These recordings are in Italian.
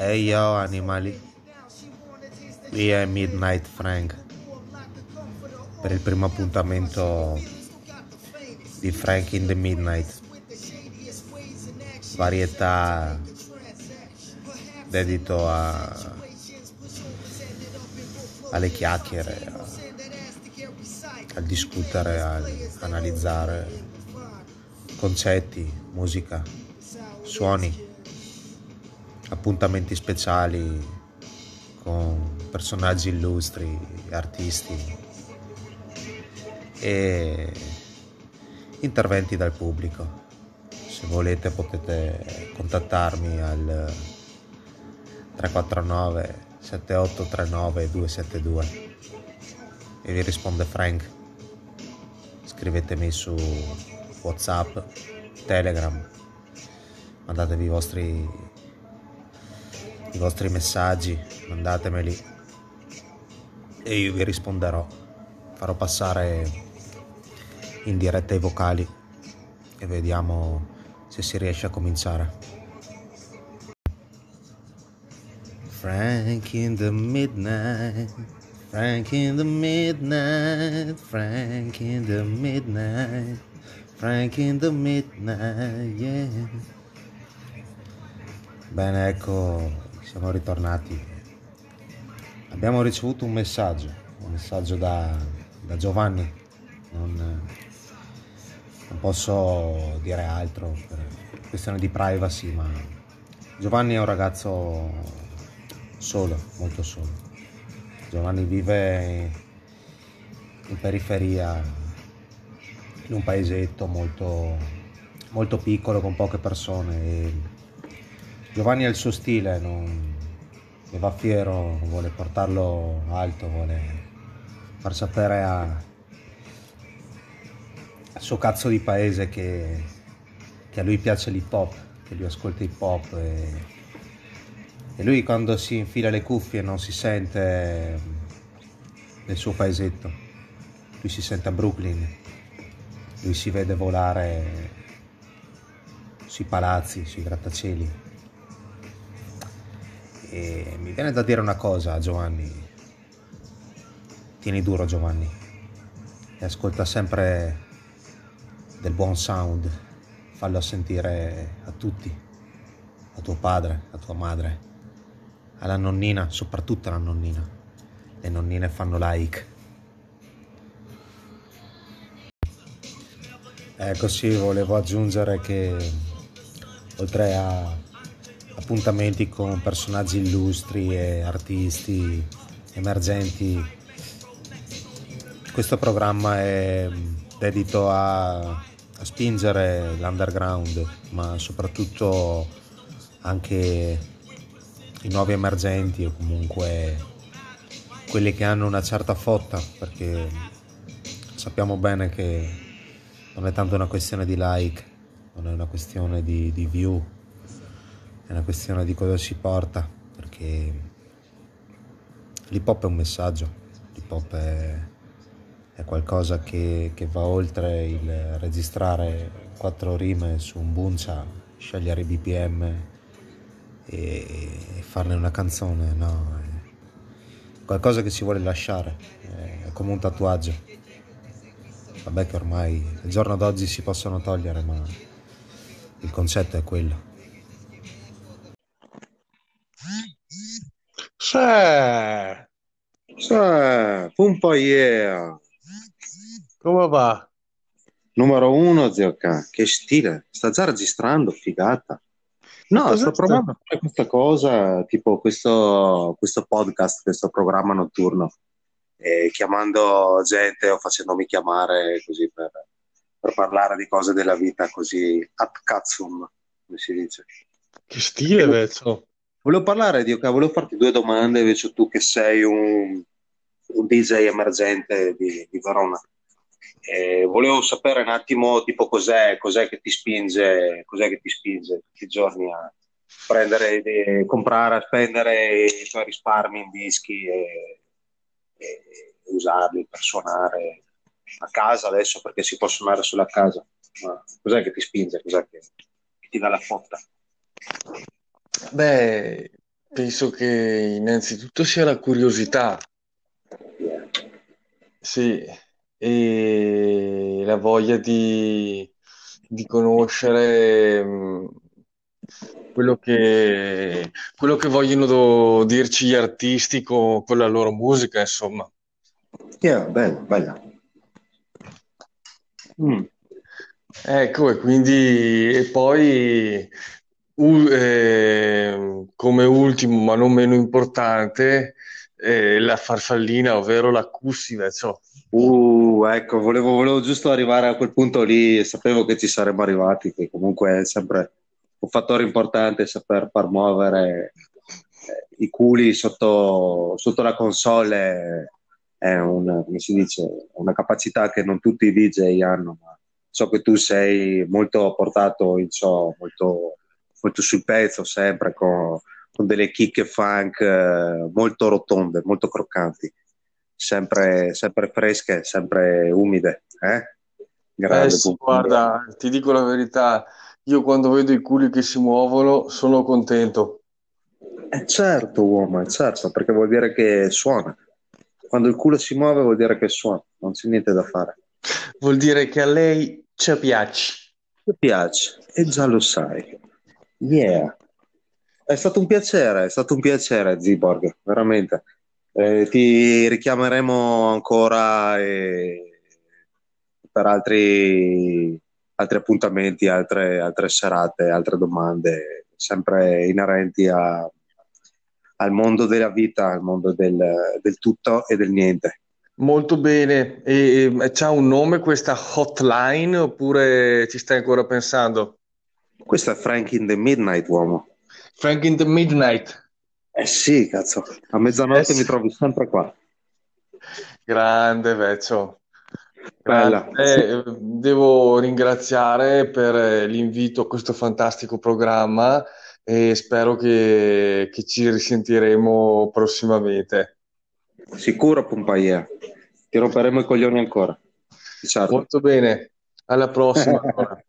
Hey yo animali, qui è Midnight Frank. Per il primo appuntamento di Frank in the Midnight, varietà dedito a, alle chiacchiere, a, a discutere, a analizzare concetti, musica, suoni appuntamenti speciali con personaggi illustri, artisti e interventi dal pubblico. Se volete potete contattarmi al 349 7839 272 e vi risponde Frank. Scrivetemi su WhatsApp, Telegram, mandatevi i vostri i vostri messaggi, mandatemeli e io vi risponderò. Farò passare in diretta i vocali e vediamo se si riesce a cominciare. Frank in the midnight, Frank in the midnight, Frank in the midnight, Frank in the midnight, yeah. Bene, ecco siamo ritornati. Abbiamo ricevuto un messaggio, un messaggio da, da Giovanni. Non, non, posso dire altro per questione di privacy, ma Giovanni è un ragazzo solo, molto solo. Giovanni vive in periferia, in un paesetto molto, molto piccolo con poche persone. E Giovanni ha il suo stile, non, ne va fiero, vuole portarlo alto, vuole far sapere a, al suo cazzo di paese che, che a lui piace l'hip hop, che lui ascolta hip hop e, e lui quando si infila le cuffie non si sente nel suo paesetto, lui si sente a Brooklyn, lui si vede volare sui palazzi, sui grattacieli. E mi viene da dire una cosa, Giovanni. Tieni duro, Giovanni. E ascolta sempre del buon sound. Fallo sentire a tutti. A tuo padre, a tua madre, alla nonnina, soprattutto alla nonnina. Le nonnine fanno like. Ecco sì, volevo aggiungere che oltre a appuntamenti con personaggi illustri e artisti emergenti. Questo programma è dedito a, a spingere l'underground, ma soprattutto anche i nuovi emergenti o comunque quelli che hanno una certa fotta, perché sappiamo bene che non è tanto una questione di like, non è una questione di, di view, è una questione di cosa si porta, perché l'hip hop è un messaggio, l'hip hop è, è qualcosa che, che, va oltre il registrare quattro rime su un buncia, scegliere i BPM e, e farne una canzone, no, è qualcosa che si vuole lasciare, è come un tatuaggio. Vabbè che ormai al giorno d'oggi si possono togliere, ma il concetto è quello. C'è, Cioè, Pumpa yeah. come va? Numero uno, zio K. Che stile. Sta già registrando, figata. No, Cosa sto provando a fare questa cosa, tipo questo, questo podcast, questo programma notturno, eh, chiamando gente o facendomi chiamare così per, per parlare di cose della vita così ad cazzum, come si dice. Che stile, Vezzo. Volevo parlare di, ok, volevo farti due domande, invece tu che sei un, un DJ emergente di, di Verona. Eh, volevo sapere un attimo tipo cos'è, cos'è che ti spinge, cos'è che ti spinge tutti i giorni a prendere, di- comprare, a spendere i tuoi risparmi in dischi e, e usarli per suonare a casa adesso perché si può suonare solo a casa. Ma cos'è che ti spinge? Cos'è che, che ti dà la fotta? Beh, penso che innanzitutto sia la curiosità, sì, e la voglia di, di conoscere mh, quello che, quello che vogliono do- dirci gli artisti co- con, la loro musica, insomma. Yeah, bella, bella. Mm. Ecco, e quindi, e poi u- eh, come ultimo, ma non meno importante, eh, la farfallina, ovvero la cussina, cioè, Uh, ecco, volevo, volevo giusto arrivare a quel punto lì e sapevo che ci saremmo arrivati, che comunque è sempre un fattore importante saper far muovere eh, i culi sotto, sotto la console è un, come si dice, una capacità che non tutti i DJ hanno, ma so che tu sei molto portato in ciò, molto, molto sul pezzo sempre con, con delle chicche funk eh, molto rotonde, molto croccanti, sempre, sempre fresche, sempre umide. Eh? Eh sì, guarda, ti dico la verità, io quando vedo i culi che si muovono sono contento. Eh certo, uomo, è certo, perché vuol dire che suona. Quando il culo si muove vuol dire che suona, non c'è niente da fare. Vuol dire che a lei ci piace. Mi piace, e già lo sai. Yeah. È stato un piacere, è stato un piacere, Ziborg, veramente. Eh, ti richiameremo ancora eh, per altri, altri appuntamenti, altre, altre serate, altre domande, sempre inerenti a- al mondo della vita, al mondo del, del tutto e del niente. Molto bene. E, e c'ha un nome questa hotline oppure ci stai ancora pensando? Questo è Frank in the Midnight, uomo. Frank in the Midnight. Eh sì, cazzo, a Eh mezzanotte sì. mi trovi sempre qua. Grande Vecchio. Grande. Eh, Devo ringraziare per eh, l'invito a questo fantastico programma e spero che, che ci risentiremo prossimamente. Sicuro, Pompaia. Ti romperemo i coglioni ancora. Certo. Molto bene. Alla prossima.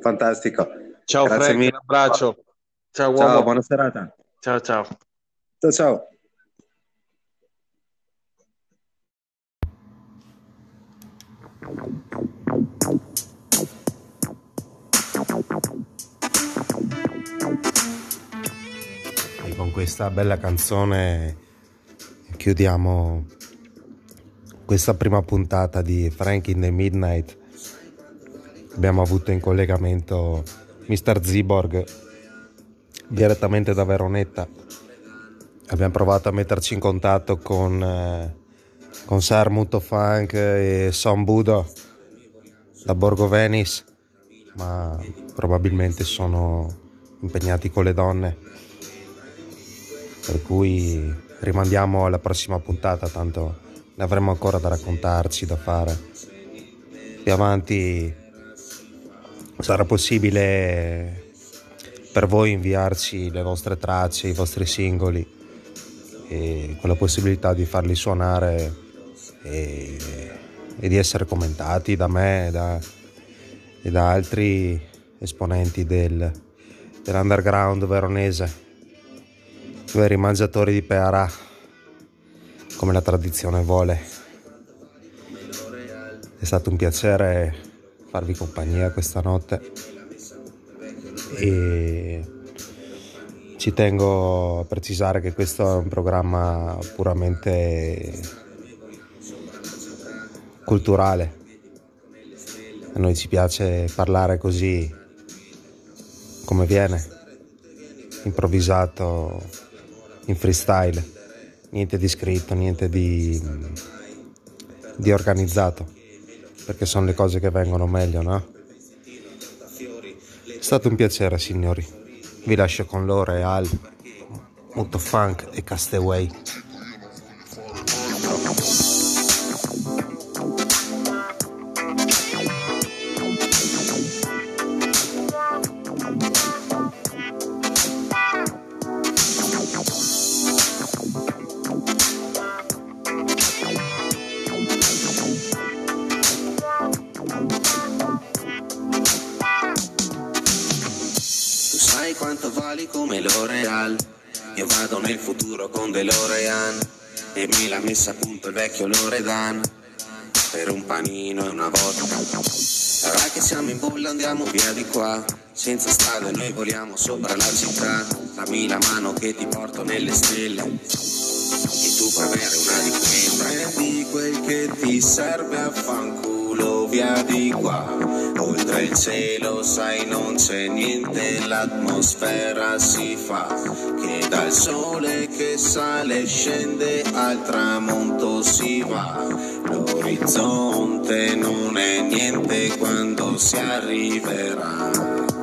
Fantastico. Ciao Grazie Frank, mille. un abbraccio. Ciao Ciao, uomo. buona serata. Ciao ciao. Ciao, ciao. E con questa bella canzone chiudiamo questa prima puntata di Frank in the Midnight. Abbiamo avuto in collegamento Mr. Ziborg direttamente da Veronetta. Abbiamo provato a metterci in contatto con, eh, con Sir Muto Funk e Son Budo da Borgo Venice, ma probabilmente sono impegnati con le donne per cui rimandiamo alla prossima puntata, tanto ne avremo ancora da raccontarci, da fare. Più avanti sarà possibile per voi inviarci le vostre tracce, i vostri singoli e con la possibilità di farli suonare e, e di essere commentati da me e da, e da altri esponenti del, dell'underground veronese veri mangiatori di pearà, come la tradizione vuole. È stato un piacere farvi compagnia questa notte. E ci tengo a precisare che questo è un programma puramente culturale. A noi ci piace parlare così come viene, improvvisato in freestyle, niente di scritto, niente di, di organizzato, perché sono le cose che vengono meglio, no? È stato un piacere, signori. Vi lascio con loro e Al, Muto Funk e Castaway. Quanto vali come L'Oreal Io vado nel futuro con DeLorean e mi l'ha messa a punto il vecchio Loredan per un panino e una vodka. Ora che siamo in bolla andiamo via di qua, senza strade noi voliamo sopra la città. Dammi la mano che ti porto nelle stelle e tu puoi avere una di quelle. Prendi quel che ti serve a fanculo via di qua. Oltre il cielo sai non c'è niente, l'atmosfera si fa. Che dal sole che sale scende al tramonto si va. L'orizzonte non è niente quando si arriverà.